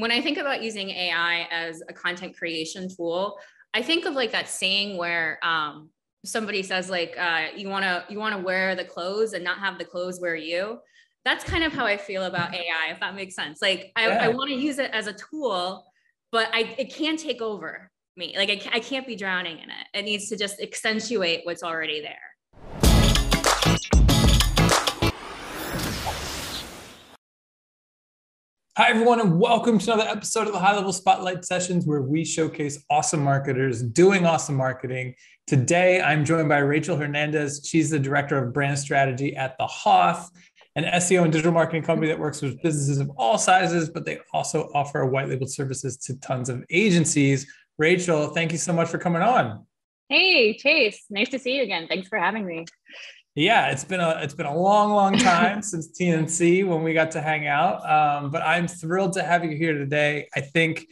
when I think about using AI as a content creation tool, I think of like that saying where um, somebody says like uh, you want to you want to wear the clothes and not have the clothes wear you. That's kind of how I feel about AI, if that makes sense. Like I, yeah. I want to use it as a tool, but I it can't take over me. Like I, I can't be drowning in it. It needs to just accentuate what's already there. Hi, everyone, and welcome to another episode of the High Level Spotlight Sessions, where we showcase awesome marketers doing awesome marketing. Today, I'm joined by Rachel Hernandez. She's the director of brand strategy at The Hoth, an SEO and digital marketing company that works with businesses of all sizes, but they also offer white label services to tons of agencies. Rachel, thank you so much for coming on. Hey, Chase. Nice to see you again. Thanks for having me. Yeah, it's been a it's been a long, long time since TNC when we got to hang out. Um, but I'm thrilled to have you here today. I think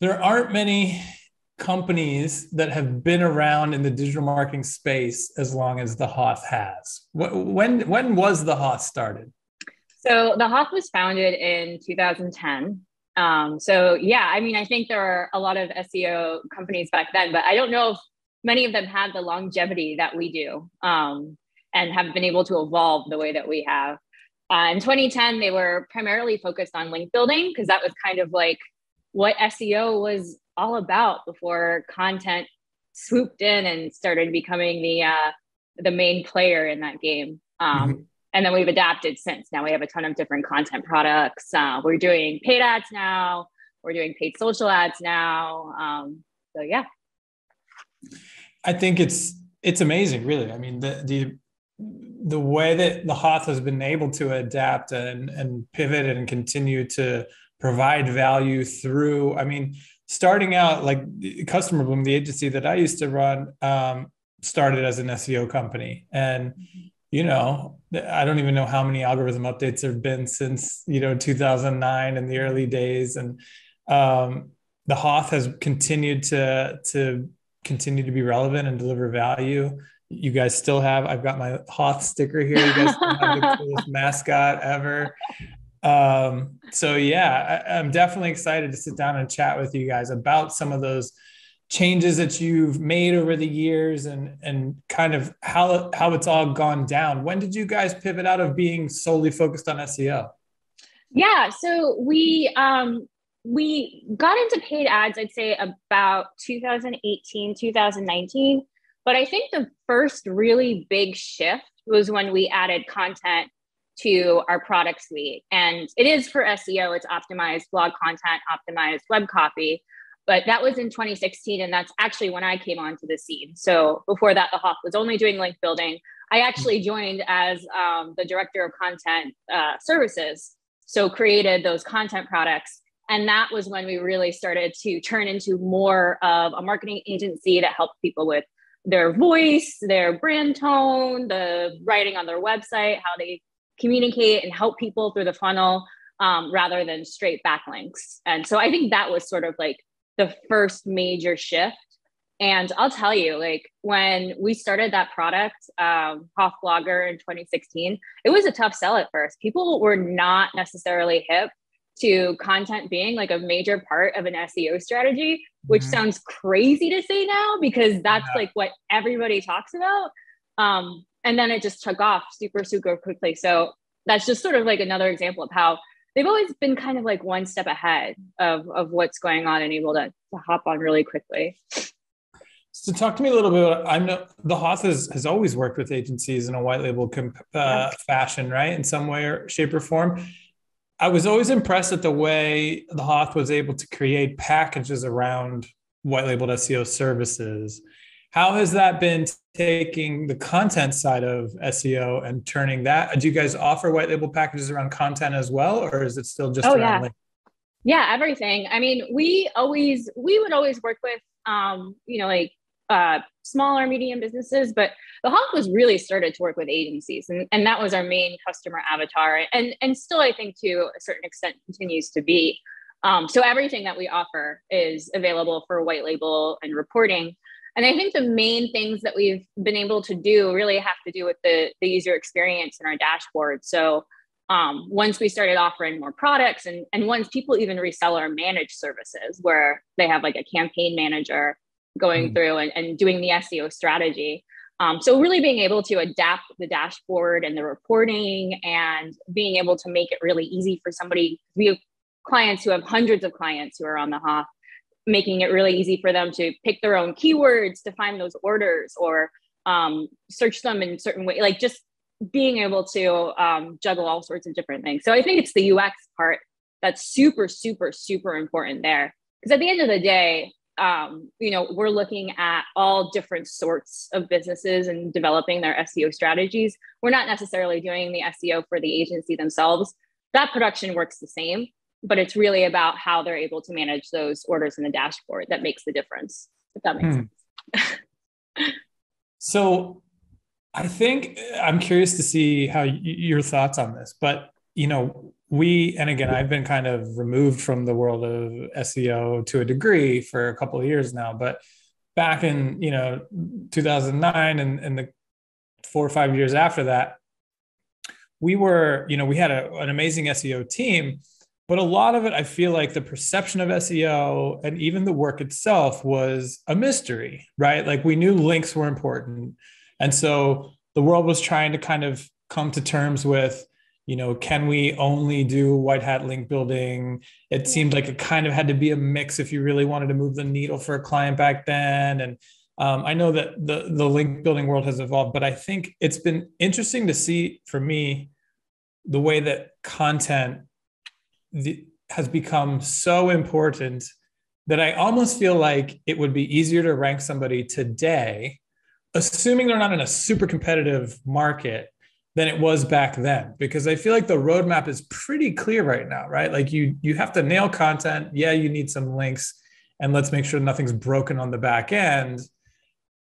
there aren't many companies that have been around in the digital marketing space as long as the Hoth has. When when was the Hoth started? So the Hoth was founded in 2010. Um, so yeah, I mean, I think there are a lot of SEO companies back then, but I don't know if many of them had the longevity that we do um, and have been able to evolve the way that we have. Uh, in 2010, they were primarily focused on link building because that was kind of like what SEO was all about before content swooped in and started becoming the uh, the main player in that game. Um, mm-hmm. And then we've adapted since. Now we have a ton of different content products. Uh, we're doing paid ads now. We're doing paid social ads now. Um, so yeah. I think it's it's amazing, really. I mean, the the the way that the Hoth has been able to adapt and and pivot and continue to provide value through. I mean, starting out like Customer Bloom, the agency that I used to run, um, started as an SEO company, and you know, I don't even know how many algorithm updates there have been since you know 2009 in the early days, and um, the Hoth has continued to to continue to be relevant and deliver value. You guys still have, I've got my Hoth sticker here. You guys have the coolest mascot ever. Um, so yeah, I, I'm definitely excited to sit down and chat with you guys about some of those changes that you've made over the years and and kind of how how it's all gone down. When did you guys pivot out of being solely focused on SEO? Yeah, so we um we got into paid ads, I'd say about 2018, 2019. But I think the first really big shift was when we added content to our product suite. And it is for SEO, it's optimized blog content, optimized web copy. But that was in 2016. And that's actually when I came onto the scene. So before that, the Hoth was only doing link building. I actually joined as um, the director of content uh, services. So created those content products and that was when we really started to turn into more of a marketing agency that helped people with their voice, their brand tone, the writing on their website, how they communicate and help people through the funnel um, rather than straight backlinks. And so I think that was sort of like the first major shift. And I'll tell you, like when we started that product, um, Hoth Blogger in 2016, it was a tough sell at first. People were not necessarily hip to content being like a major part of an SEO strategy, which mm-hmm. sounds crazy to say now because that's yeah. like what everybody talks about. Um, and then it just took off super, super quickly. So that's just sort of like another example of how they've always been kind of like one step ahead of, of what's going on and able to, to hop on really quickly. So talk to me a little bit. I know the Hoth has, has always worked with agencies in a white label comp, uh, yeah. fashion, right? In some way or shape or form. I was always impressed at the way the Hoth was able to create packages around white labeled SEO services. How has that been taking the content side of SEO and turning that? Do you guys offer white label packages around content as well, or is it still just oh, around? Yeah. yeah, everything. I mean, we always we would always work with um, you know, like uh, smaller medium businesses but the Hoth was really started to work with agencies and, and that was our main customer avatar and and still i think to a certain extent continues to be. Um, so everything that we offer is available for white label and reporting and i think the main things that we've been able to do really have to do with the, the user experience in our dashboard. So um, once we started offering more products and, and once people even resell our managed services where they have like a campaign manager going mm. through and, and doing the SEO strategy. Um, so really being able to adapt the dashboard and the reporting and being able to make it really easy for somebody. We have clients who have hundreds of clients who are on the Hoth, making it really easy for them to pick their own keywords to find those orders or um, search them in certain way, like just being able to um, juggle all sorts of different things. So I think it's the UX part that's super, super, super important there. Because at the end of the day, um, you know, we're looking at all different sorts of businesses and developing their SEO strategies. We're not necessarily doing the SEO for the agency themselves. That production works the same, but it's really about how they're able to manage those orders in the dashboard that makes the difference. If that makes hmm. sense. so I think I'm curious to see how y- your thoughts on this, but you know, we and again, I've been kind of removed from the world of SEO to a degree for a couple of years now, but back in you know 2009 and, and the four or five years after that, we were you know we had a, an amazing SEO team, but a lot of it I feel like the perception of SEO and even the work itself was a mystery, right? Like we knew links were important and so the world was trying to kind of come to terms with, you know, can we only do white hat link building? It seemed like it kind of had to be a mix if you really wanted to move the needle for a client back then. And um, I know that the the link building world has evolved, but I think it's been interesting to see for me the way that content the, has become so important that I almost feel like it would be easier to rank somebody today assuming they're not in a super competitive market than it was back then because i feel like the roadmap is pretty clear right now right? Like you you have to nail content. Yeah you need some links and let's make sure nothing's broken on the back end.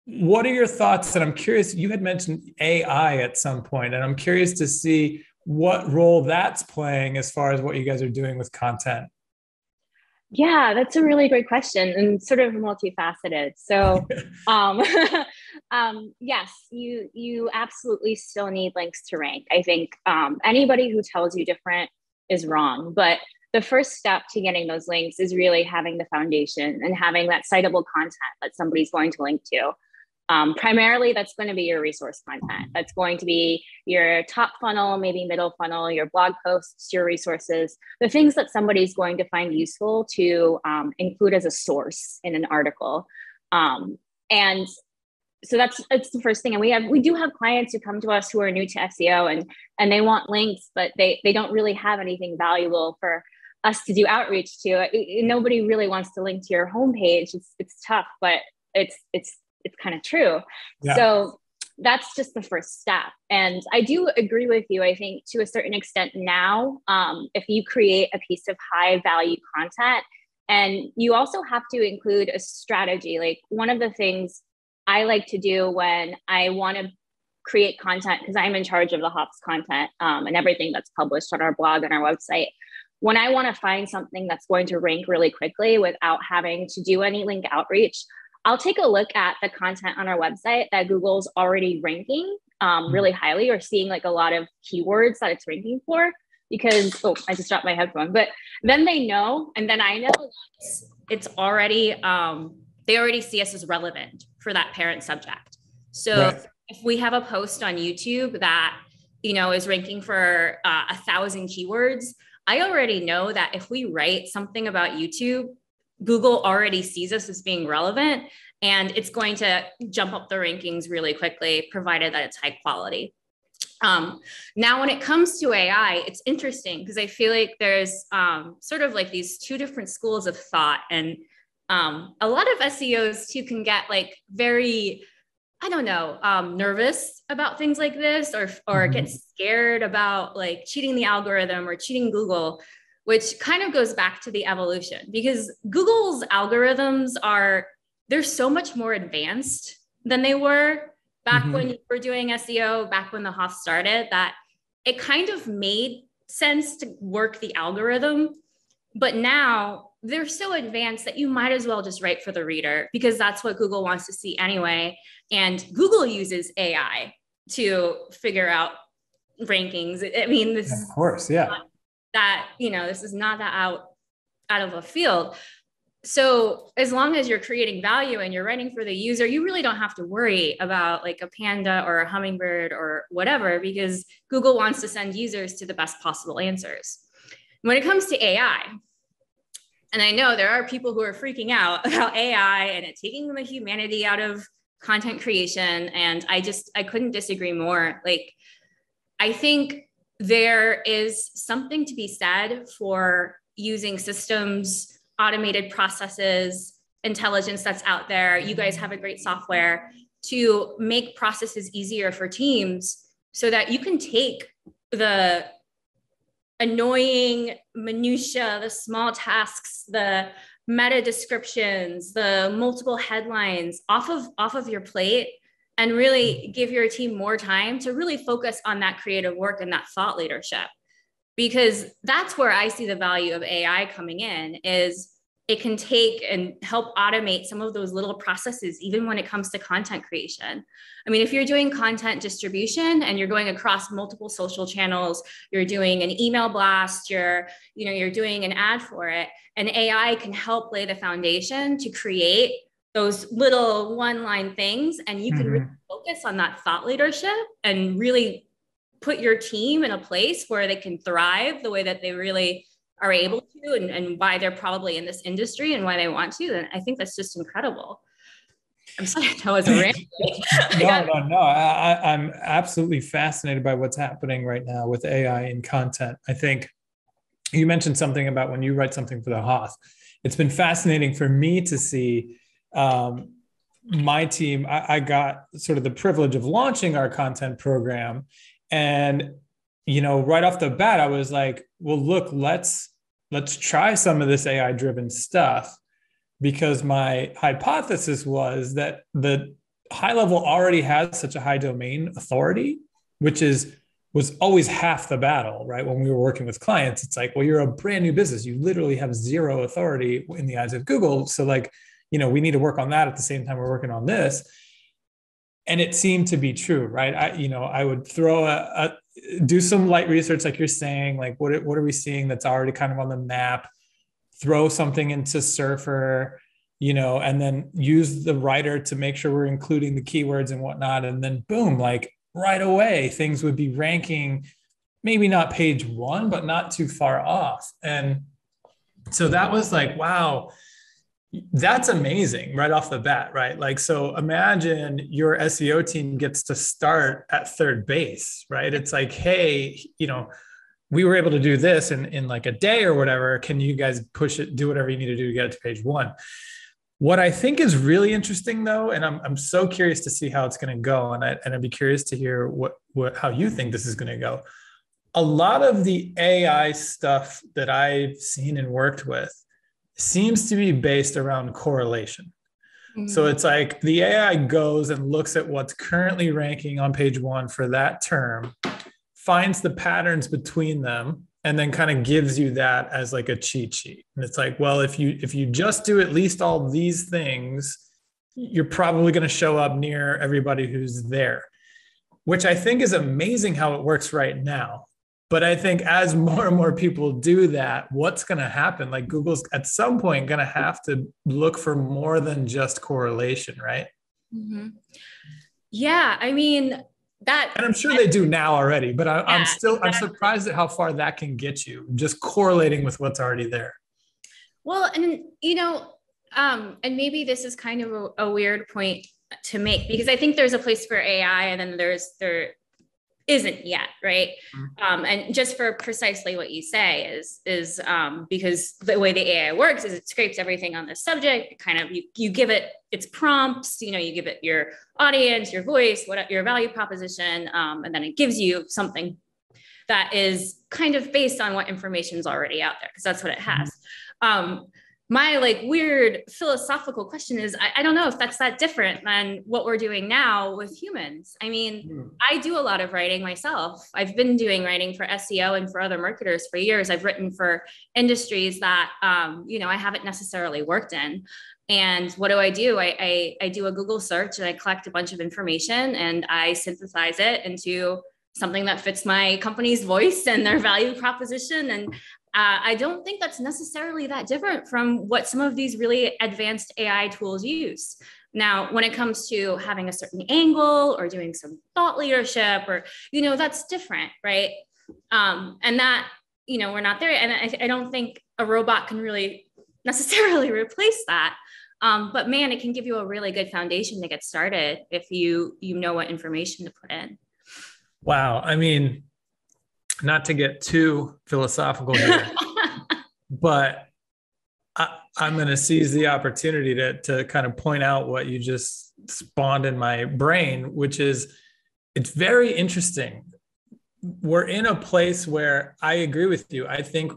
What are your thoughts? And i'm curious you had mentioned ai at some point and i'm curious to see what role that's playing as far as what you guys are doing with content. Yeah, that's a really great question and sort of multifaceted. So, um, um, yes, you you absolutely still need links to rank. I think um, anybody who tells you different is wrong. But the first step to getting those links is really having the foundation and having that citable content that somebody's going to link to. Um, primarily, that's going to be your resource content. That's going to be your top funnel, maybe middle funnel, your blog posts, your resources, the things that somebody's going to find useful to um, include as a source in an article. Um, and so that's that's the first thing. And we have we do have clients who come to us who are new to SEO and and they want links, but they they don't really have anything valuable for us to do outreach to. It, it, nobody really wants to link to your homepage. It's it's tough, but it's it's it's kind of true. Yeah. So that's just the first step. And I do agree with you. I think to a certain extent now, um, if you create a piece of high value content, and you also have to include a strategy. Like one of the things I like to do when I want to create content, because I'm in charge of the Hoth's content um, and everything that's published on our blog and our website. When I want to find something that's going to rank really quickly without having to do any link outreach, I'll take a look at the content on our website that Google's already ranking um, really mm-hmm. highly or seeing like a lot of keywords that it's ranking for because oh I just dropped my headphone but then they know and then I know it's already um, they already see us as relevant for that parent subject so right. if we have a post on YouTube that you know is ranking for uh, a thousand keywords I already know that if we write something about YouTube Google already sees us as being relevant and it's going to jump up the rankings really quickly, provided that it's high quality. Um, now, when it comes to AI, it's interesting because I feel like there's um, sort of like these two different schools of thought. And um, a lot of SEOs too can get like very, I don't know, um, nervous about things like this or, or mm-hmm. get scared about like cheating the algorithm or cheating Google which kind of goes back to the evolution because Google's algorithms are they're so much more advanced than they were back mm-hmm. when you were doing SEO, back when the Hoth started, that it kind of made sense to work the algorithm. But now they're so advanced that you might as well just write for the reader because that's what Google wants to see anyway. And Google uses AI to figure out rankings. I mean, this of course, yeah. That you know, this is not that out out of a field. So as long as you're creating value and you're writing for the user, you really don't have to worry about like a panda or a hummingbird or whatever, because Google wants to send users to the best possible answers. When it comes to AI, and I know there are people who are freaking out about AI and it taking the humanity out of content creation. And I just, I couldn't disagree more. Like, I think there is something to be said for using systems, automated processes, intelligence that's out there. You guys have a great software to make processes easier for teams so that you can take the annoying minutia, the small tasks, the meta descriptions, the multiple headlines off of off of your plate and really give your team more time to really focus on that creative work and that thought leadership. Because that's where I see the value of AI coming in is it can take and help automate some of those little processes even when it comes to content creation i mean if you're doing content distribution and you're going across multiple social channels you're doing an email blast you're you know you're doing an ad for it and ai can help lay the foundation to create those little one line things and you can mm-hmm. really focus on that thought leadership and really put your team in a place where they can thrive the way that they really are able to and, and why they're probably in this industry and why they want to, then I think that's just incredible. I'm sorry, that was a rant. no, no, no. I, I'm absolutely fascinated by what's happening right now with AI and content. I think you mentioned something about when you write something for the Hoth. It's been fascinating for me to see um, my team. I, I got sort of the privilege of launching our content program, and you know, right off the bat, I was like, well, look, let's let's try some of this AI driven stuff because my hypothesis was that the high level already has such a high domain authority, which is was always half the battle, right? When we were working with clients, it's like, well, you're a brand new business. You literally have zero authority in the eyes of Google. So, like, you know, we need to work on that at the same time we're working on this. And it seemed to be true, right? I, you know, I would throw a, a do some light research, like you're saying, like what, what are we seeing that's already kind of on the map? Throw something into Surfer, you know, and then use the writer to make sure we're including the keywords and whatnot. And then boom, like right away, things would be ranking, maybe not page one, but not too far off. And so that was like, wow, that's amazing right off the bat, right? Like, so imagine your SEO team gets to start at third base, right? It's like, hey, you know, we were able to do this in, in like a day or whatever. Can you guys push it, do whatever you need to do to get it to page one? What I think is really interesting though, and I'm, I'm so curious to see how it's going to go. And, I, and I'd be curious to hear what, what, how you think this is going to go. A lot of the AI stuff that I've seen and worked with seems to be based around correlation. Mm-hmm. So it's like the AI goes and looks at what's currently ranking on page one for that term, finds the patterns between them, and then kind of gives you that as like a cheat sheet. And it's like, well, if you if you just do at least all these things, you're probably going to show up near everybody who's there, which I think is amazing how it works right now. But I think as more and more people do that, what's going to happen? Like Google's at some point going to have to look for more than just correlation, right? Mm-hmm. Yeah, I mean that, and I'm sure they do now already. But I, am still exactly. I'm surprised at how far that can get you, just correlating with what's already there. Well, and you know, um, and maybe this is kind of a, a weird point to make because I think there's a place for AI, and then there's there isn't yet right? Mm-hmm. um, and just for precisely what you say is is um, because the way the ai works is it scrapes everything on the subject. Kind of you, you give it its prompts you know you give it your audience your voice what your value proposition um, and then it gives you something that is kind of based on what information is already out there because that's what it has. Mm-hmm my like weird philosophical question is I, I, don't know if that's that different than what we're doing now with humans. I mean mm. i do a lot of writing myself. I've been doing writing for seo and for other marketers for years. I've written for industries that um, you know i haven't necessarily worked in. And what do i do? I, I i do a google search and i collect a bunch of information and i synthesize it into something that fits my company's voice and their value proposition. And uh, I don't think that's necessarily that different from what some of these really advanced AI tools use. Now, when it comes to having a certain angle or doing some thought leadership, or, you know, that's different, right? Um, and that, you know, we're not there. And I, I don't think a robot can really necessarily replace that. Um, but man, it can give you a really good foundation to get started if you you know what information to put in. Wow. I mean, not to get too philosophical here, but I, am going to seize the opportunity to, to kind of point out what you just spawned in my brain, which is it's very interesting. We're in a place where I agree with you. I think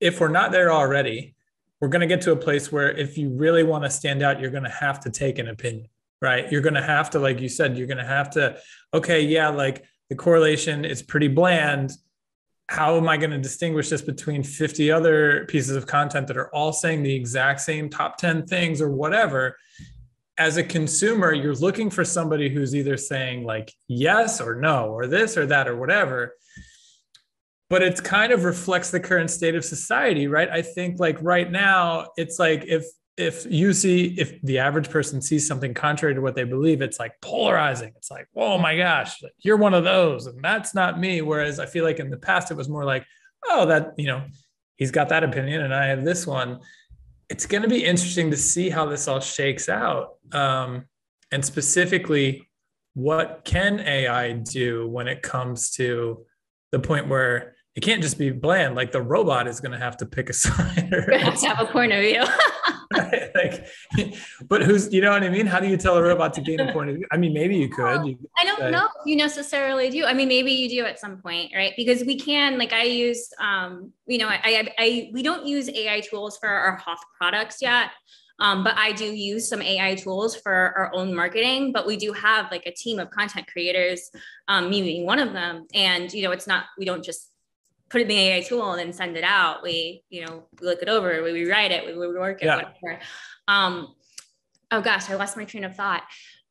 if we're not there already, we're going to get to a place where if you really want to stand out, you're going to have to take an opinion, right? You're going to have to, like you said, you're going to have to, okay, yeah, like the correlation is pretty bland how am I going to distinguish this between 50 other pieces of content that are all saying the exact same top 10 things or whatever? As a consumer, you're looking for somebody who's either saying like yes or no, or this or that or whatever. But it kind of reflects the current state of society, right? I think like right now, it's like if if you see if the average person sees something contrary to what they believe it's like polarizing. It's like oh my gosh you're one of those and that's not me. Whereas i feel like in the past it was more like oh that you know he's got that opinion and i have this one. It's going to be interesting to see how this all shakes out um, and specifically what can ai do when it comes to the point where it can't just be bland like the robot is going to have to pick a side or have have a point of view like, but who's, you know what I mean? How do you tell a robot to gain a point of view? I mean, maybe you could. You could I don't say. know if you necessarily do. I mean, maybe you do at some point, right? Because we can, like, I use, um, you know, I, I, I we don't use AI tools for our Hoth products yet. Um, but I do use some AI tools for our own marketing. But we do have like a team of content creators, um, me being one of them. And you know, it's not we don't just put in the AI tool and then send it out. We, you know, we look it over, we rewrite it, we, we work it, yeah. whatever. Um, oh gosh, I lost my train of thought.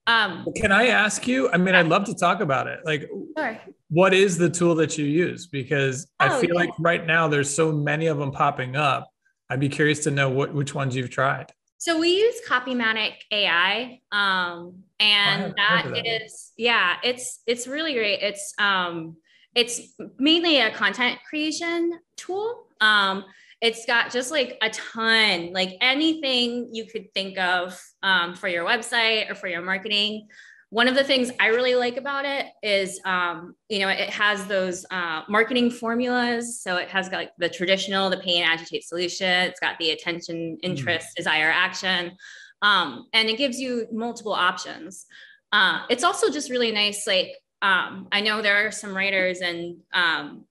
Um, Can I ask you? I mean, I'd love to talk about it. Like, sure. what is the tool that you use? Because oh, I feel yeah. like right now there's so many of them popping up. I'd be curious to know what which ones you've tried. So we use Copymatic AI, um, and oh, that, that is yeah, it's it's really great. It's um, it's mainly a content creation tool. Um, it's got just like a ton, like anything you could think of um, for your website or for your marketing. One of the things I really like about it is, um, you know, it has those uh, marketing formulas. So it has got like the traditional, the pain agitate solution. It's got the attention, interest, mm. desire, action, um, and it gives you multiple options. Uh, it's also just really nice, like um, I know there are some writers, and um,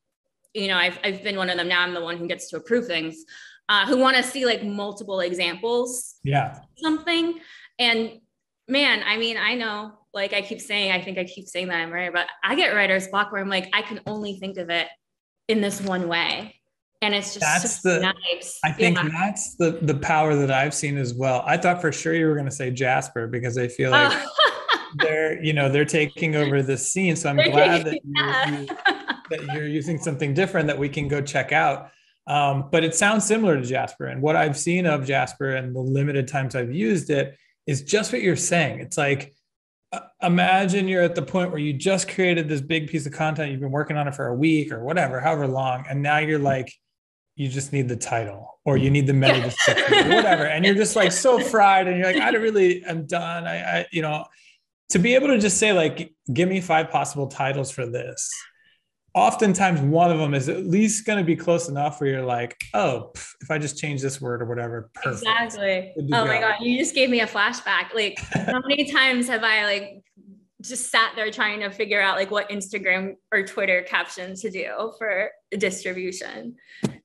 you know, I've I've been one of them. Now I'm the one who gets to approve things, uh, who want to see like multiple examples. Yeah. Something, and man, I mean, I know, like I keep saying, I think I keep saying that I'm right, but I get writer's block where I'm like, I can only think of it in this one way. And it's just that's so the nice. I think yeah. that's the the power that I've seen as well. I thought for sure you were going to say Jasper because I feel like oh they're you know they're taking over the scene. So i'm they're glad that, you, that you're using something different that we can go check out. Um, but it sounds similar to jasper. And what i've seen of jasper and the limited times i've used it is just what you're saying. It's like uh, imagine you're at the point where you just created this big piece of content. You've been working on it for a week or whatever however long. And now you're like you just need the title or you need the meta description or whatever. And you're just like so fried and you're like i don't really i'm done. I, I you know to be able to just say like give me five possible titles for this oftentimes one of them is at least going to be close enough where you're like oh if i just change this word or whatever perfect. exactly oh go. my god you just gave me a flashback like how many times have i like just sat there trying to figure out like what instagram or twitter caption to do for distribution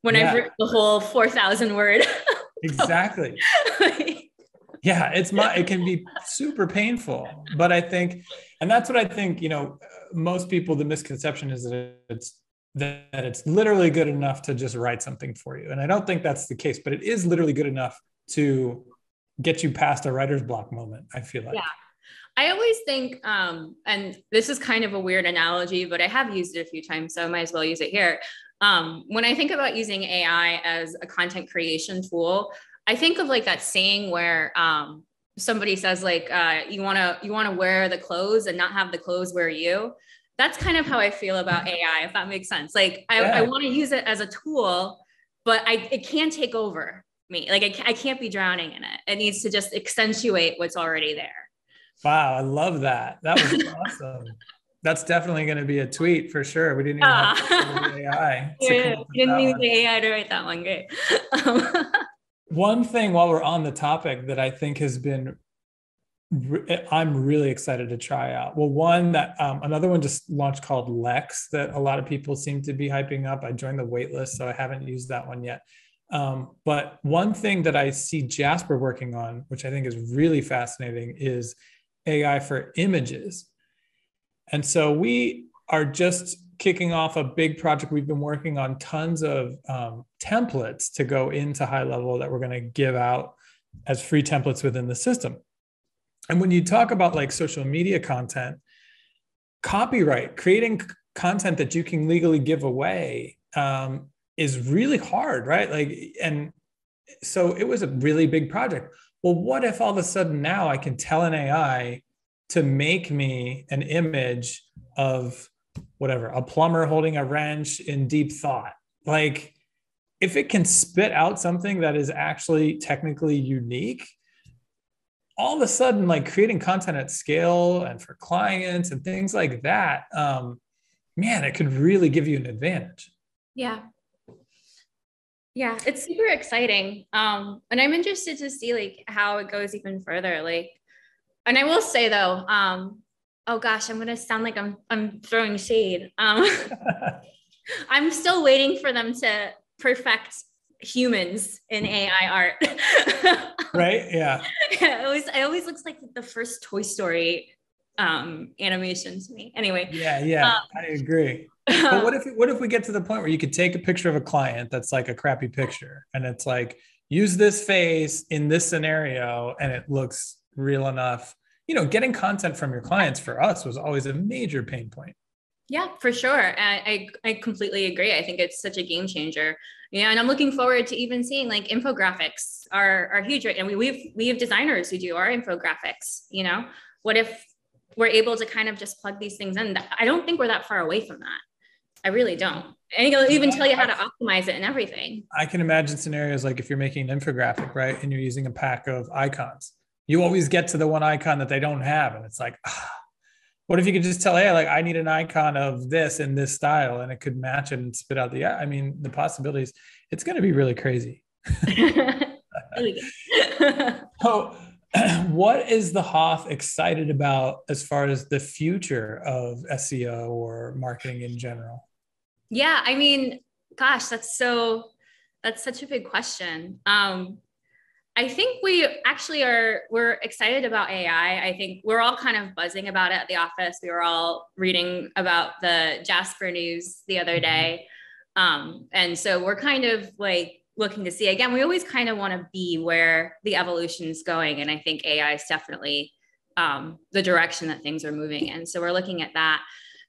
when yeah. i've written the whole 4000 word exactly yeah it's my it can be super painful but i think and that's what i think you know most people the misconception is that it's that it's literally good enough to just write something for you. And i don't think that's the case but it is literally good enough to get you past a writer's block moment i feel like. Yeah. I always think, um, and this is kind of a weird analogy, but I have used it a few times, so I might as well use it here. Um, when I think about using AI as a content creation tool, I think of like that saying where um, somebody says like uh, you want to you want to wear the clothes and not have the clothes wear you. That's kind of how I feel about AI, if that makes sense. Like I, yeah. I want to use it as a tool, but I it can't take over me. Like I, I can't be drowning in it. It needs to just accentuate what's already there. Wow, I love that. That was awesome. That's definitely going to be a tweet for sure. We didn't even uh, have to AI. Yeah, you didn't need the AI to write that one. Great. Um, one thing while we're on the topic that I think has been I'm really excited to try out. Well, one that um, another one just launched called Lex that a lot of people seem to be hyping up. I joined the waitlist, so I haven't used that one yet. Um, but one thing that I see Jasper working on, which I think is really fascinating, is AI for images. And so we are just kicking off a big project. We've been working on tons of um, templates to go into high level that we're going to give out as free templates within the system. And when you talk about like social media content, copyright, creating content that you can legally give away um, is really hard, right? Like, and so it was a really big project. Well, what if all of a sudden now I can tell an AI to make me an image of whatever, a plumber holding a wrench in deep thought? Like, if it can spit out something that is actually technically unique, all of a sudden, like creating content at scale and for clients and things like that, um, man, it could really give you an advantage. Yeah, yeah, it's super exciting. Um, and I'm interested to see like how it goes even further. Like, and I will say though, um, oh gosh, I'm gonna sound like I'm I'm throwing shade. Um, I'm still waiting for them to perfect humans in AI art. right? Yeah. yeah. It always it always looks like the first Toy Story um animation to me. Anyway. Yeah, yeah, um, I agree but what if what if we get to the point where you could take a picture of a client that's like a crappy picture and it's like use this face in this scenario and it looks real enough you know getting content from your clients for us was always a major pain point. Yeah for sure. I, I, I completely agree. I think it's such a game changer. Yeah and i'm looking forward to even seeing like infographics are are huge right and we, we've we have designers who do our infographics you know? What if we're able to kind of just plug these things in? I don't think we're that far away from that. I really don't. And it'll even tell you how to optimize it and everything. I can imagine scenarios like if you're making an infographic, right? And you're using a pack of icons, you always get to the one icon that they don't have. And it's like, ah, what if you could just tell, hey, like I need an icon of this in this style and it could match it and spit out the, I mean, the possibilities, it's going to be really crazy. so, what is the Hoth excited about as far as the future of SEO or marketing in general? Yeah, I mean, gosh, that's so that's such a big question. Um, I think we actually are we're excited about AI. I think we're all kind of buzzing about it at the office. We were all reading about the Jasper news the other mm-hmm. day. Um, and so we're kind of like looking to see again, we always kind of want to be where the evolution is going. And I think AI is definitely um, the direction that things are moving in. So we're looking at that.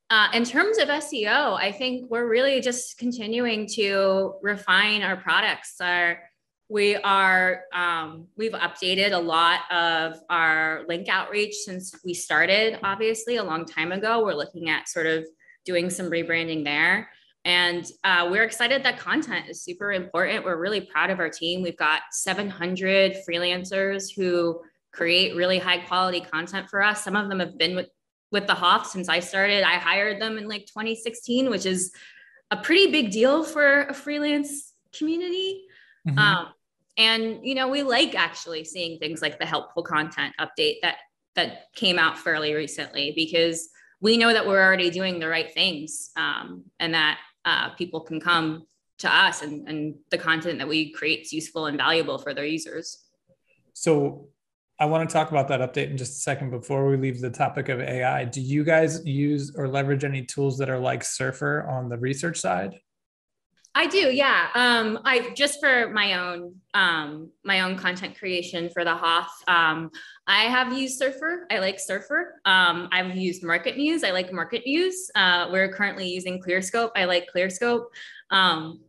Uh, in terms of SEO, I think we're really just continuing to refine our products. Our, we are um, we've updated a lot of our link outreach since we started. Obviously, a long time ago. We're looking at sort of doing some rebranding there, and uh, we're excited that content is super important. We're really proud of our team. We've got 700 freelancers who create really high quality content for us. Some of them have been with with the Hoth since I started. I hired them in like 2016, which is a pretty big deal for a freelance community. Mm-hmm. Um, and you know, we like actually seeing things like the helpful content update that that came out fairly recently because we know that we're already doing the right things um, and that uh, people can come to us and, and the content that we create is useful and valuable for their users. So I want to talk about that update in just a second before we leave the topic of AI. Do you guys use or leverage any tools that are like Surfer on the research side? I do, yeah. Um, I just for my own um, my own content creation for the Hoth. Um, I have used Surfer. I like Surfer. Um, I've used MarketMuse. I like MarketMuse. Uh, we're currently using ClearScope. I like ClearScope. Um,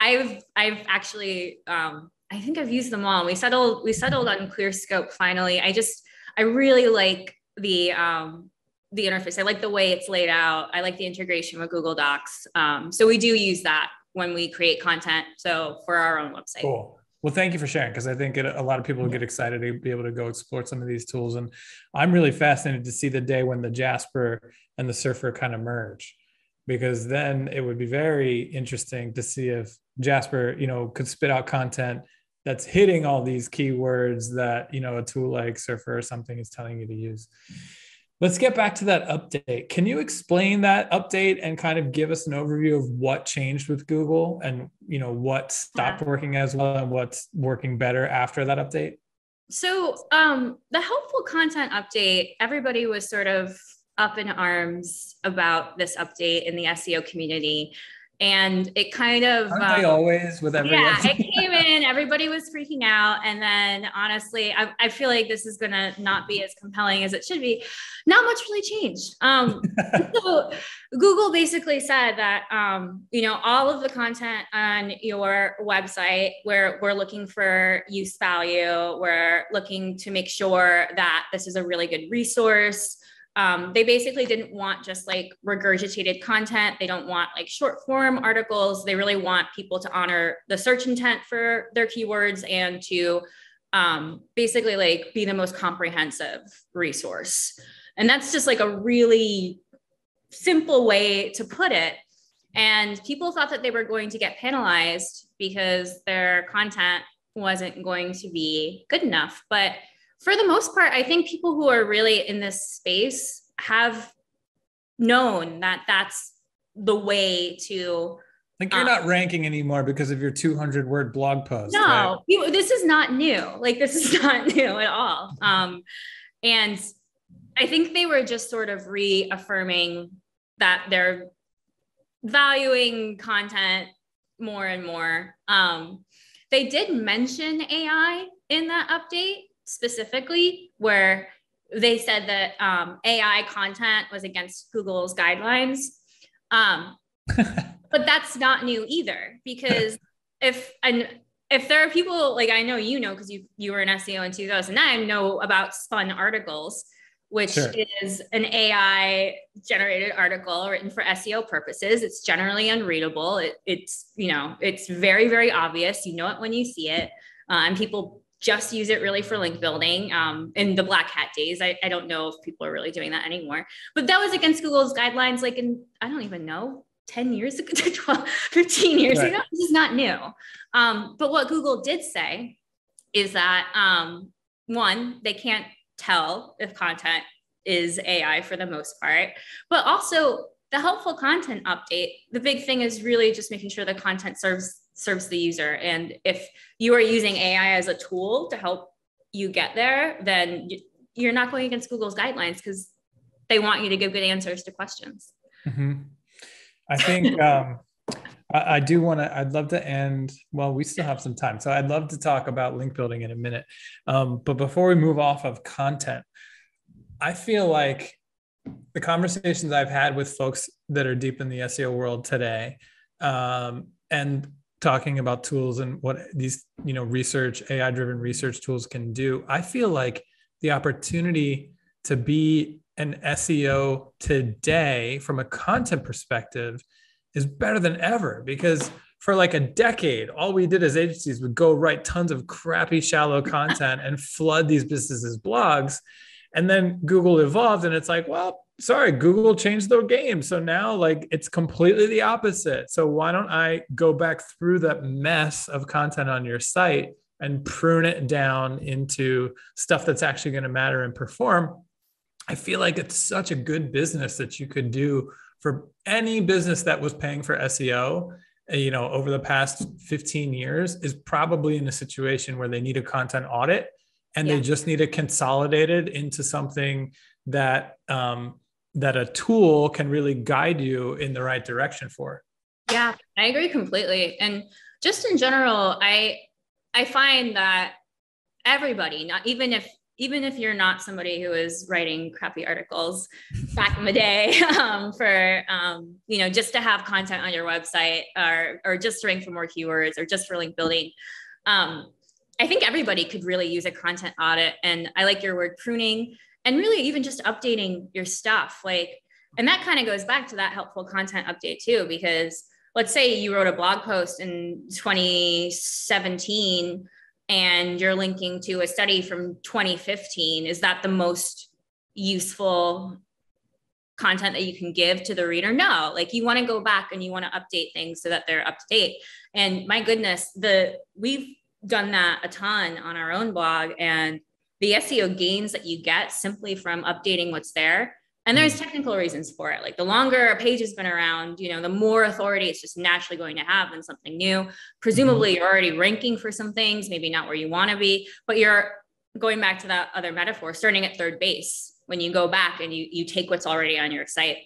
I've I've actually um, I think I've used them all. We settled we settled on ClearScope finally. I just I really like the the interface. I like the way it's laid out. I like the integration with Google Docs. Um, so we do use that when we create content. So for our own website. Cool. Well, thank you for sharing because I think it, a lot of people will get excited to be able to go explore some of these tools. And I'm really fascinated to see the day when the Jasper and the Surfer kind of merge, because then it would be very interesting to see if Jasper, you know, could spit out content that's hitting all these keywords that you know a tool like Surfer or something is telling you to use. Let's get back to that update. Can you explain that update and kind of give us an overview of what changed with Google and you know what stopped working as well and what's working better after that update? So um, the helpful content update, everybody was sort of up in arms about this update in the SEO community and it kind of um, always with everyone? yeah it came in everybody was freaking out. And then honestly I, I feel like this is gonna not be as compelling as it should be. Not much really changed. Um, so google basically said that um, you know all of the content on your website where we're looking for use value. We're looking to make sure that this is a really good resource um, they basically didn't want just like regurgitated content. They don't want like short form articles. They really want people to honor the search intent for their keywords and to um, basically like be the most comprehensive resource. And that's just like a really simple way to put it. And people thought that they were going to get penalized because their content wasn't going to be good enough. But for the most part, I think people who are really in this space have known that that's the way to. Like you're um, not ranking anymore because of your 200 word blog post. No, right? you, this is not new. Like this is not new at all. Um, and I think they were just sort of reaffirming that they're valuing content more and more. Um, they did mention AI in that update, specifically where they said that um, AI content was against Google's guidelines. Um, but that's not new either because if and if there are people like I know you know because you you were in SEO in 2009 know about spun articles which sure. is an AI generated article written for SEO purposes. It's generally unreadable. It, it's you know it's very very obvious. You know it when you see it, uh, and people just use it really for link building um, in the black hat days. I, I don't know if people are really doing that anymore, but that was against Google's guidelines, like in, I don't even know, 10 years ago, 12, 15 years right. ago. This is not new. Um, but what Google did say is that um, one, they can't tell if content is AI for the most part, but also the helpful content update. The big thing is really just making sure the content serves serves the user. And if you are using AI as a tool to help you get there, then you're not going against Google's guidelines because they want you to give good answers to questions. Mm-hmm. I think um, I, I, do want to, I'd love to end, well, we still have some time. So I'd love to talk about link building in a minute. Um, but before we move off of content, I feel like the conversations I've had with folks that are deep in the SEO world today, um, and talking about tools and what these you know research ai driven research tools can do i feel like the opportunity to be an seo today from a content perspective is better than ever because for like a decade all we did as agencies would go write tons of crappy shallow content and flood these businesses blogs. And then google evolved and it's like well sorry, Google changed the game. So now, like, it's completely the opposite. So why don't I go back through that mess of content on your site and prune it down into stuff that's actually going to matter and perform? I feel like it's such a good business that you could do for any business that was paying for SEO you know over the past 15 years is probably in a situation where they need a content audit and yeah. they just need to consolidate it into something that um, that a tool can really guide you in the right direction for. Yeah, I agree completely. And just in general, I I find that everybody, not even if even if you're not somebody who is writing crappy articles back in the day um, for um, you know just to have content on your website or or just to rank for more keywords or just for link building um, i think everybody could really use a content audit and i like your word pruning and really even just updating your stuff like and that kind of goes back to that helpful content update too because let's say you wrote a blog post in 2017 and you're linking to a study from 2015 is that the most useful content that you can give to the reader? No like you want to go back and you want to update things so that they're up to date. And my goodness the we've done that a ton on our own blog and the seo gains that you get simply from updating what's there and there's mm. technical reasons for it. Like the longer a page has been around, you know, the more authority it's just naturally going to have than something new. Presumably, mm-hmm. you're already ranking for some things, maybe not where you want to be, but you're going back to that other metaphor, starting at third base when you go back and you you take what's already on your site.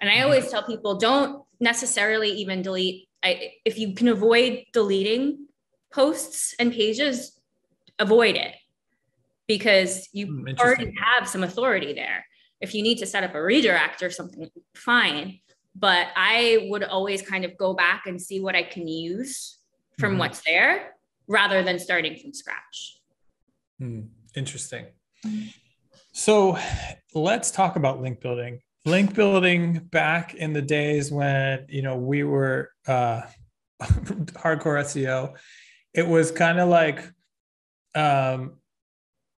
And I always tell people don't necessarily even delete. I, if you can avoid deleting posts and pages, avoid it because you mm, already have some authority there if you need to set up a redirect or something, fine. But I would always kind of go back and see what I can use from mm-hmm. what's there rather than starting from scratch. Mm, interesting. So let's talk about link building. Link building back in the days when you know we were uh, hardcore SEO, it was kind of like um,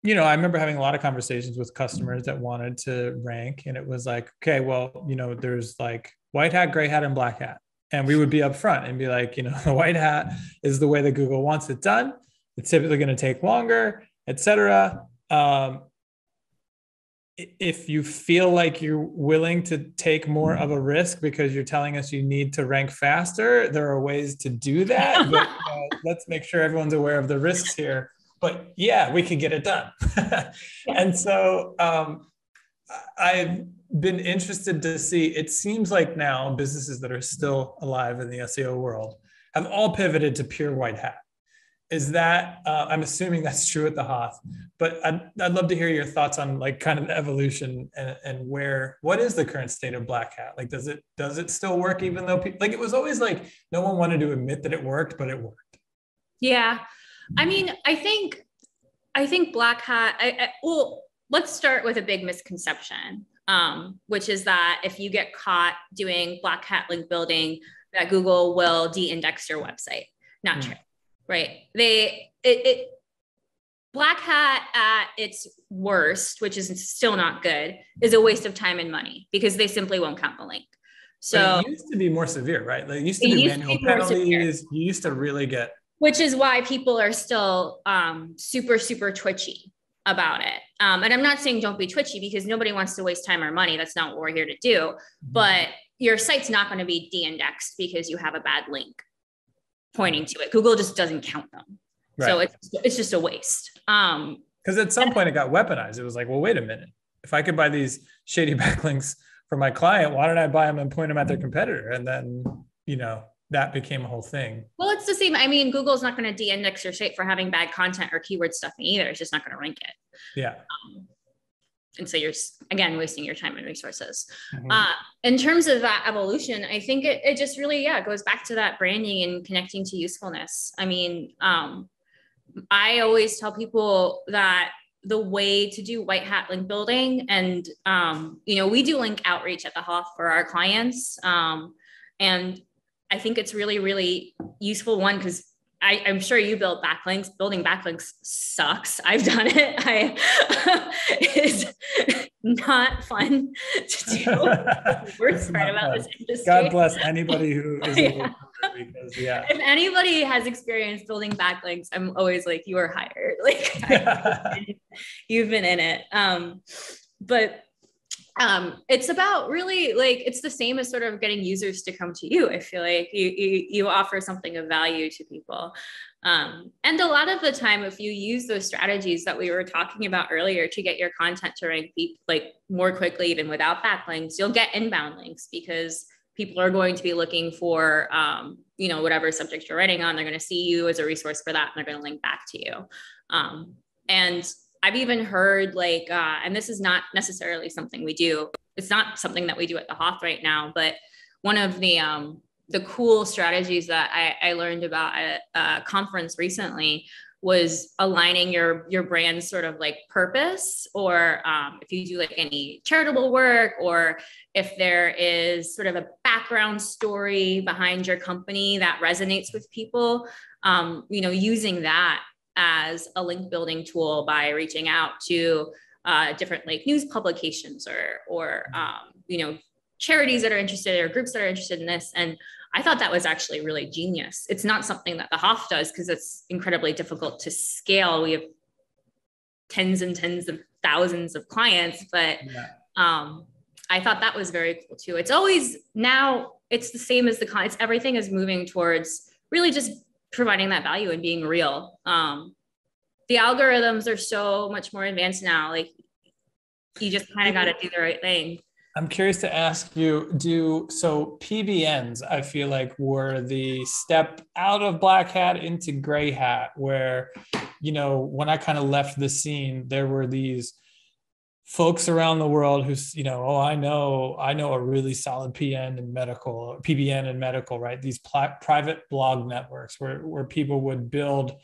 you know, I remember having a lot of conversations with customers that wanted to rank, and it was like, okay, well, you know, there's like white hat, gray hat, and black hat. And we would be upfront and be like, you know, the white hat is the way that Google wants it done. It's typically going to take longer, etc. Um, if you feel like you're willing to take more of a risk because you're telling us you need to rank faster, there are ways to do that. but uh, let's make sure everyone's aware of the risks here but yeah, we could get it done. and so um, I've been interested to see, it seems like now businesses that are still alive in the SEO world have all pivoted to pure white hat. Is that, uh, I'm assuming that's true at the Hoth, but I'd, I'd love to hear your thoughts on like kind of evolution and, and where, what is the current state of black hat? Like, does it, does it still work even though people, like it was always like, no one wanted to admit that it worked, but it worked. Yeah. I mean, I think I think black hat. I, I, well, let's start with a big misconception, um, which is that if you get caught doing black hat link building, that Google will de-index your website. Not mm. true, right? They it, it black hat at its worst, which is still not good, is a waste of time and money because they simply won't count the link. So but it used to be more severe, right? Like it used to be manual penalties. You used to really get which is why people are still um, super super twitchy about it. Um, and i'm not saying don't be twitchy because nobody wants to waste time or money. That's not what we're here to do. Mm-hmm. but your site's not going to be de-indexed because you have a bad link pointing to it. Google just doesn't count them. Right. so it's, it's just a waste. Um, because at some point it got weaponized. It was like well wait a minute. If i could buy these shady backlinks for my client why don't i buy them and point them at their competitor? And then you know that became a whole thing. Well, it's the same. I mean, Google's not going to de-index your site for having bad content or keyword stuffing either. It's just not going to rank it. Yeah. Um, and so you're again wasting your time and resources. Mm-hmm. Uh, in terms of that evolution, I think it, it just really yeah goes back to that branding and connecting to usefulness. I mean, um, I always tell people that the way to do white hat link building and um, you know we do link outreach at the Hoth for our clients um, and I think it's really, really useful one because I, am sure you built backlinks. Building backlinks sucks. I've done it. I it's not fun to do. the worst part about fun. this industry. God bless anybody who is yeah. because yeah. If anybody has experience building backlinks, I'm always like, you are hired. Like you've been in it. Um, but um, it's about really like it's the same as sort of getting users to come to you. I feel like. You you, you offer something of value to people, um, and a lot of the time, if you use those strategies that we were talking about earlier to get your content to rank like more quickly, even without backlinks, you'll get inbound links because people are going to be looking for um, you know whatever subject you're writing on. They're going to see you as a resource for that and they're going to link back to you. Um, and i've even heard like uh, and this is not necessarily something we do. It's not something that we do at the hoth right now but one of the um, the cool strategies that I, I learned about at a conference recently was aligning your your brand's sort of like purpose or um, if you do like any charitable work or if there is sort of a background story behind your company that resonates with people um, you know using that as a link building tool by reaching out to uh, different like news publications or or um, you know charities that are interested or groups that are interested in this and I thought that was actually really genius. It's not something that the Hoth does because it's incredibly difficult to scale. We have tens and tens of thousands of clients, but yeah. um, I thought that was very cool too. It's always now it's the same as the clients. Everything is moving towards really just providing that value and being real. Um, the algorithms are so much more advanced now. Like you just kind of got to do the right thing. I'm curious to ask you do so PBNs I feel like were the step out of black hat into gray hat where you know when I kind of left the scene there were these folks around the world who's you know oh I know I know a really solid PN and medical PBN and medical right? These pl- private blog networks where where people would build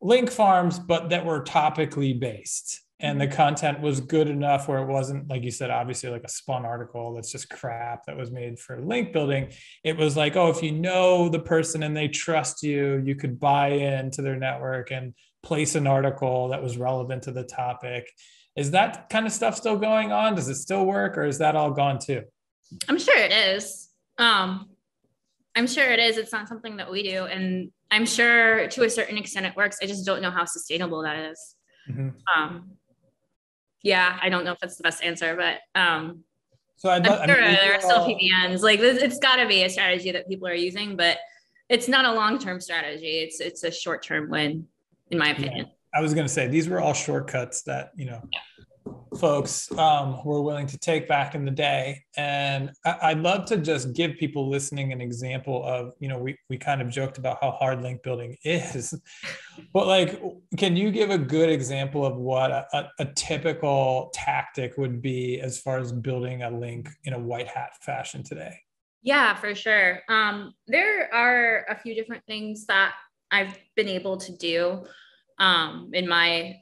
link farms but that were topically based. And the mm-hmm. content was good enough where it wasn't like you said obviously like a spun article that's just crap that was made for link building. It was like oh if you know the person and they trust you you could buy into their network and place an article that was relevant to the topic is that kind of stuff still going on does it still work or is that all gone too i'm sure it is um i'm sure it is it's not something that we do and i'm sure to a certain extent it works i just don't know how sustainable that is. Mm-hmm. um yeah, I don't know if that's the best answer, but um, so I'd, I'm sure I mean, there are still PBNs. Like it's got to be a strategy that people are using, but it's not a long-term strategy. It's it's a short-term win, in my opinion. Yeah. I was going to say these were all shortcuts that you know folks um, were willing to take back in the day. And I, would love to just give people listening an example of, you know, we, we kind of joked about how hard link building is, but like, can you give a good example of what a, a, a typical tactic would be as far as building a link in a white hat fashion today? Yeah, for sure. Um, there are a few different things that I've been able to do um, in my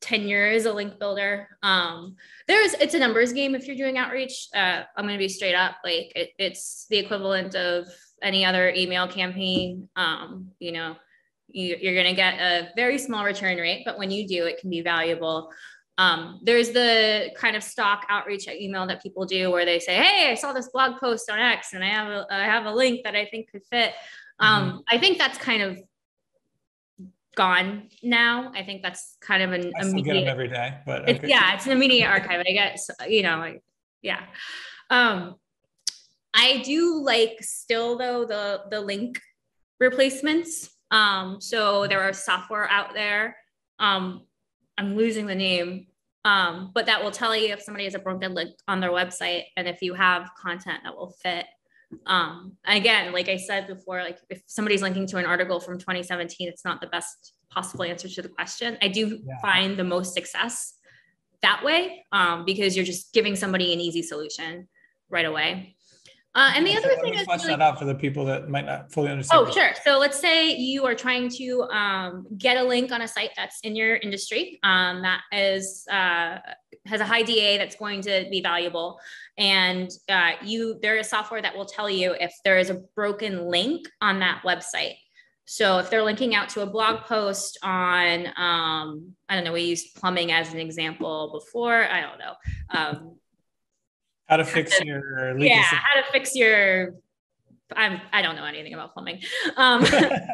tenure as a link builder. Um, there's it's a numbers game if you're doing outreach. Uh, I'm going to be straight up like it, it's the equivalent of any other email campaign. Um, you know, you, you're going to get a very small return rate, but when you do, it can be valuable. Um, there's the kind of stock outreach email that people do where they say, "Hey, I saw this blog post on X, and I have a, I have a link that I think could fit." Um, mm-hmm. I think that's kind of gone now. I think that's kind of an I still immediate, get them every day, but okay. it's, yeah, it's an immediate archive. I guess you know, like, yeah. Um, I do like still though the the link replacements. Um, so there are software out there. Um, I'm losing the name, um, but that will tell you if somebody has a broken link on their website and if you have content that will fit um again like i said before like if somebody's linking to an article from 2017 it's not the best possible answer to the question i do yeah. find the most success that way um, because you're just giving somebody an easy solution right away uh, and the other thing is flesh that out for the people that might not fully understand. Oh, sure. So let's say you are trying to um, get a link on a site that's in your industry um, that is uh, has a high DA that's going to be valuable, and uh, you there is software that will tell you if there is a broken link on that website. So if they're linking out to a blog post on, um, I don't know, we used plumbing as an example before. I don't know. Um, how to fix your yeah how to fix your i'm i don't know anything about plumbing. Um,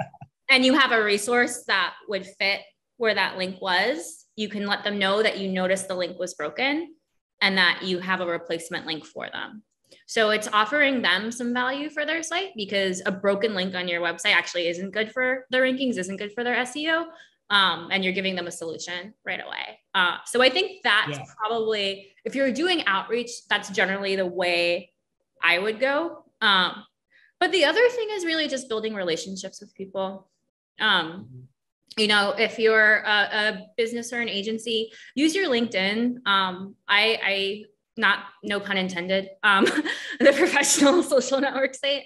and you have a resource that would fit where that link was. You can let them know that you noticed the link was broken and that you have a replacement link for them. So it's offering them some value for their site because a broken link on your website actually isn't good for their rankings isn't good for their seo um, and you're giving them a solution right away. Uh, so I think that's yeah. probably, if you're doing outreach, that's generally the way I would go. Um, but the other thing is really just building relationships with people. Um, mm-hmm. you know, if you're a, a, business or an agency, use your LinkedIn. Um, I, I, not no pun intended, um, the professional social network site.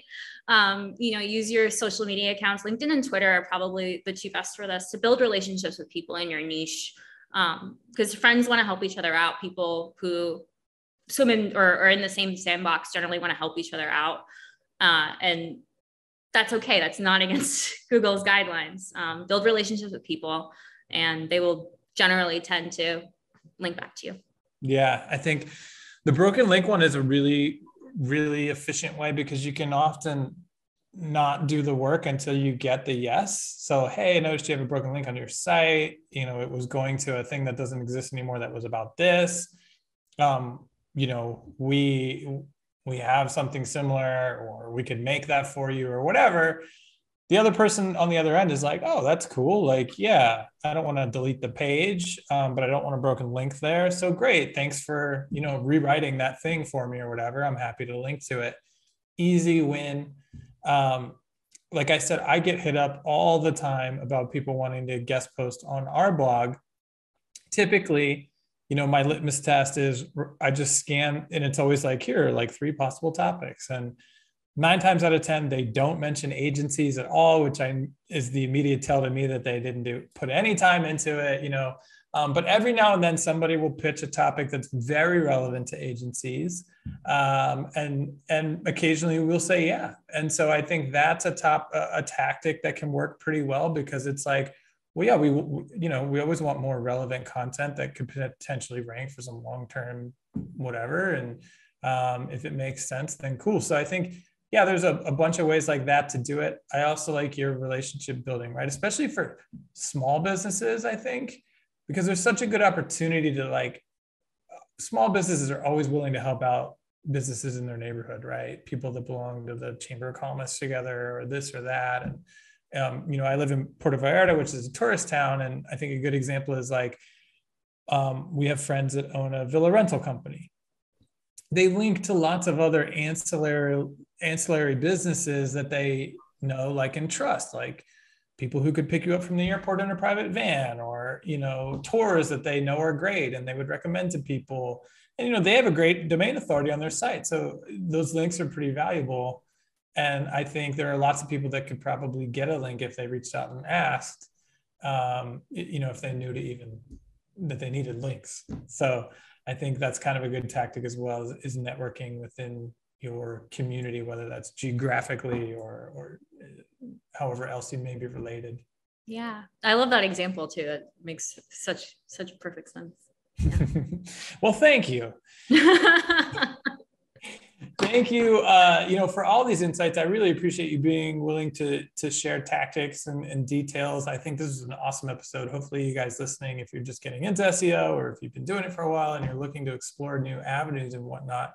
Um, you know, use your social media accounts. LinkedIn and Twitter are probably the two best for this to build relationships with people in your niche. Because um, friends want to help each other out. People who swim in or, are in the same sandbox generally want to help each other out. Uh, and that's okay. That's not against Google's guidelines. Um, build relationships with people, and they will generally tend to link back to you. Yeah, I think the broken link one is a really, really efficient way because you can often not do the work until you get the yes. So, hey, I noticed you have a broken link on your site. You know, it was going to a thing that doesn't exist anymore that was about this. Um, you know, we we have something similar or we could make that for you or whatever the other person on the other end is like oh that's cool. Like yeah i don't want to delete the page um, but i don't want a broken link there. So great. Thanks for you know rewriting that thing for me or whatever. I'm happy to link to it. Easy win. Um, like i said i get hit up all the time about people wanting to guest post on our blog. Typically you know, my litmus test is I just scan and it's always like, here like three possible topics. And nine times out of 10, they don't mention agencies at all, which I is the immediate tell to me that they didn't do put any time into it, you know. Um, but every now and then somebody will pitch a topic that's very relevant to agencies. Um, and and occasionally we'll say yeah. And so I think that's a top a, a tactic that can work pretty well because it's like, well, yeah, we, you know, we always want more relevant content that could potentially rank for some long-term whatever. And um, if it makes sense, then cool. So I think, yeah, there's a, a bunch of ways like that to do it. I also like your relationship building, right? Especially for small businesses, I think, because there's such a good opportunity to like, small businesses are always willing to help out businesses in their neighborhood, right? People that belong to the Chamber of Commerce together or this or that. And um, you know, I live in Puerto Vallarta, which is a tourist town, and I think a good example is like um, we have friends that own a villa rental company. They link to lots of other ancillary ancillary businesses that they know, like and trust, like people who could pick you up from the airport in a private van, or you know, tours that they know are great and they would recommend to people. And you know, they have a great domain authority on their site, so those links are pretty valuable and I think there are lots of people that could probably get a link if they reached out and asked, um, you know, if they knew to even that they needed links. So I think that's kind of a good tactic as well is, networking within your community, whether that's geographically or, or uh, however else you may be related. Yeah, I love that example too. That makes such such perfect sense. Yeah. well, thank you. Thank you. Uh, you know, for all these insights, I really appreciate you being willing to to share tactics and, and, details. I think this is an awesome episode. Hopefully, you guys listening, if you're just getting into SEO or if you've been doing it for a while and you're looking to explore new avenues and whatnot,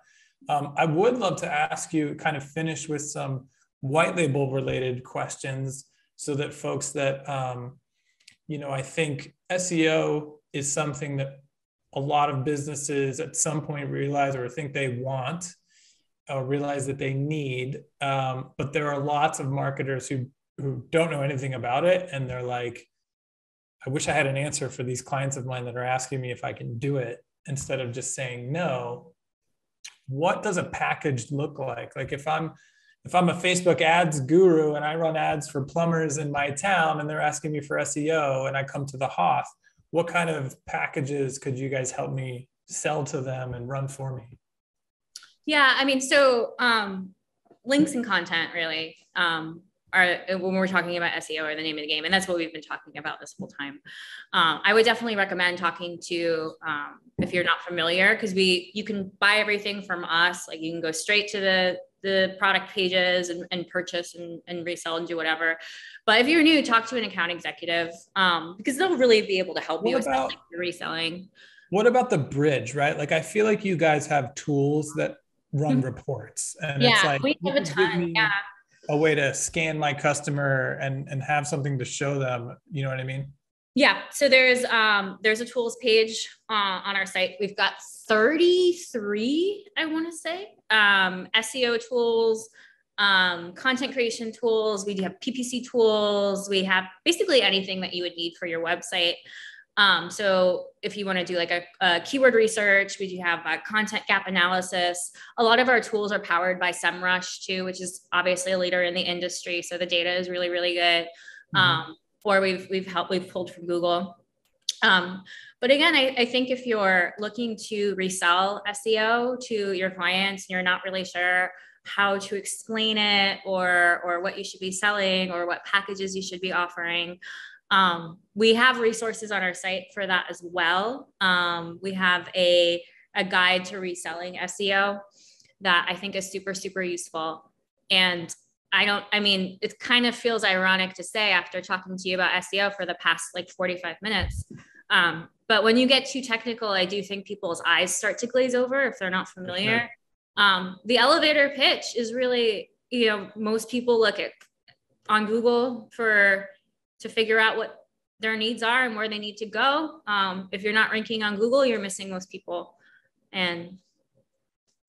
um, I would love to ask you kind of finish with some white label related questions so that folks that um, you know, I think SEO is something that a lot of businesses at some point realize or think they want uh, realize that they need. Um, but there are lots of marketers who who don't know anything about it, and they're like, "I wish I had an answer for these clients of mine that are asking me if I can do it." Instead of just saying no, what does a package look like? Like if I'm if I'm a Facebook ads guru and I run ads for plumbers in my town and they're asking me for SEO and I come to the Hoth, what kind of packages could you guys help me sell to them and run for me? Yeah, I mean, so um, links and content really um, are when we're talking about SEO are the name of the game, and that's what we've been talking about this whole time. Um, I would definitely recommend talking to um, if you're not familiar, because we you can buy everything from us. Like you can go straight to the the product pages and, and purchase and, and resell and do whatever. But if you're new, talk to an account executive um, because they'll really be able to help what you about, with reselling. What about the bridge, right? Like I feel like you guys have tools that run mm-hmm. reports and yeah, it's like we have a ton. Yeah. a way to scan my customer and and have something to show them you know what i mean yeah so there's um there's a tools page uh, on our site we've got 33 i want to say um seo tools um, content creation tools. We do have PPC tools. We have basically anything that you would need for your website. Um, so if you want to do like a, a, keyword research, we do have a content gap analysis. A lot of our tools are powered by SEMrush too, which is obviously a leader in the industry. So the data is really, really good. Mm-hmm. Um, or we've we've helped we've pulled from Google. Um, but again, I, I, think if you're looking to resell SEO to your clients and you're not really sure how to explain it or or what you should be selling or what packages you should be offering, um, we have resources on our site for that as well. Um, we have a, a guide to reselling SEO that I think is super, super useful. And I don't, I mean, it kind of feels ironic to say after talking to you about SEO for the past like 45 minutes. Um, but when you get too technical, I do think people's eyes start to glaze over if they're not familiar. Um, the elevator pitch is really, you know, most people look at on Google for to figure out what their needs are and where they need to go. Um, if you're not ranking on Google, you're missing most people. And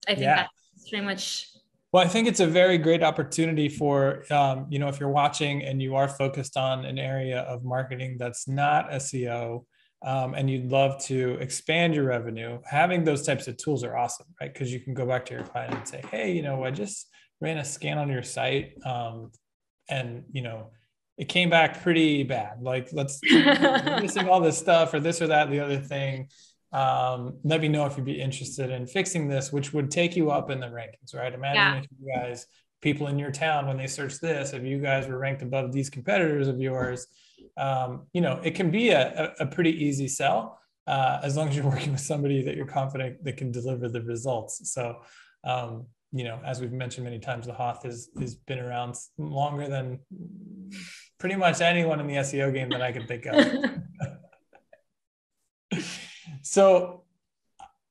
I think yeah. that's pretty much. Well, I think it's a very great opportunity for, um, you know, if you're watching and you are focused on an area of marketing that's not SEO, um, and you'd love to expand your revenue, having those types of tools are awesome, right? Because you can go back to your client and say, hey, you know, I just ran a scan on your site, um, and you know, it came back pretty bad. Like, let's missing all this stuff or this or that, the other thing. Um, let me know if you'd be interested in fixing this, which would take you up in the rankings, right? Imagine yeah. if you guys, people in your town, when they search this, if you guys were ranked above these competitors of yours, um, you know, it can be a, a, pretty easy sell uh, as long as you're working with somebody that you're confident that can deliver the results. So, um, you know, as we've mentioned many times, the Hoth has has been around longer than pretty much anyone in the SEO game that I can think of. so,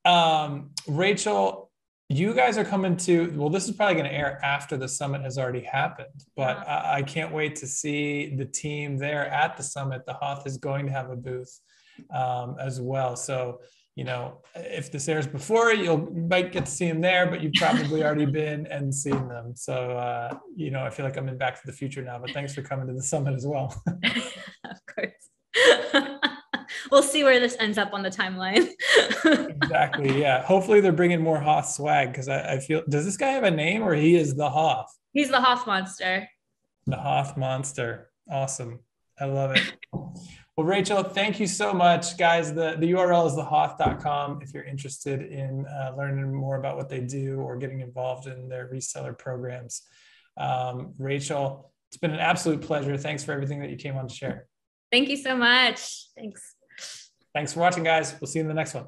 um, Rachel, you guys are coming to, well, this is probably going to air after the summit has already happened, but uh-huh. I, I, can't wait to see the team there at the summit. The Hoth is going to have a booth um, as well. So, you know, if this airs before, you'll you might get to see them there, but you've probably already been and seen them. So, uh, you know, I feel like I'm in Back to the Future now. But thanks for coming to the summit as well. of course. we'll see where this ends up on the timeline. exactly. Yeah. Hopefully they're bringing more Hoth swag because I, I feel. Does this guy have a name or he is the Hoth? He's the Hoth monster. The Hoth monster. Awesome. I love it. Well, Rachel, thank you so much, guys. The, the URL is thehoth.com if you're interested in uh, learning more about what they do or getting involved in their reseller programs. Um, Rachel, it's been an absolute pleasure. Thanks for everything that you came on to share. Thank you so much. Thanks. Thanks for watching, guys. We'll see you in the next one.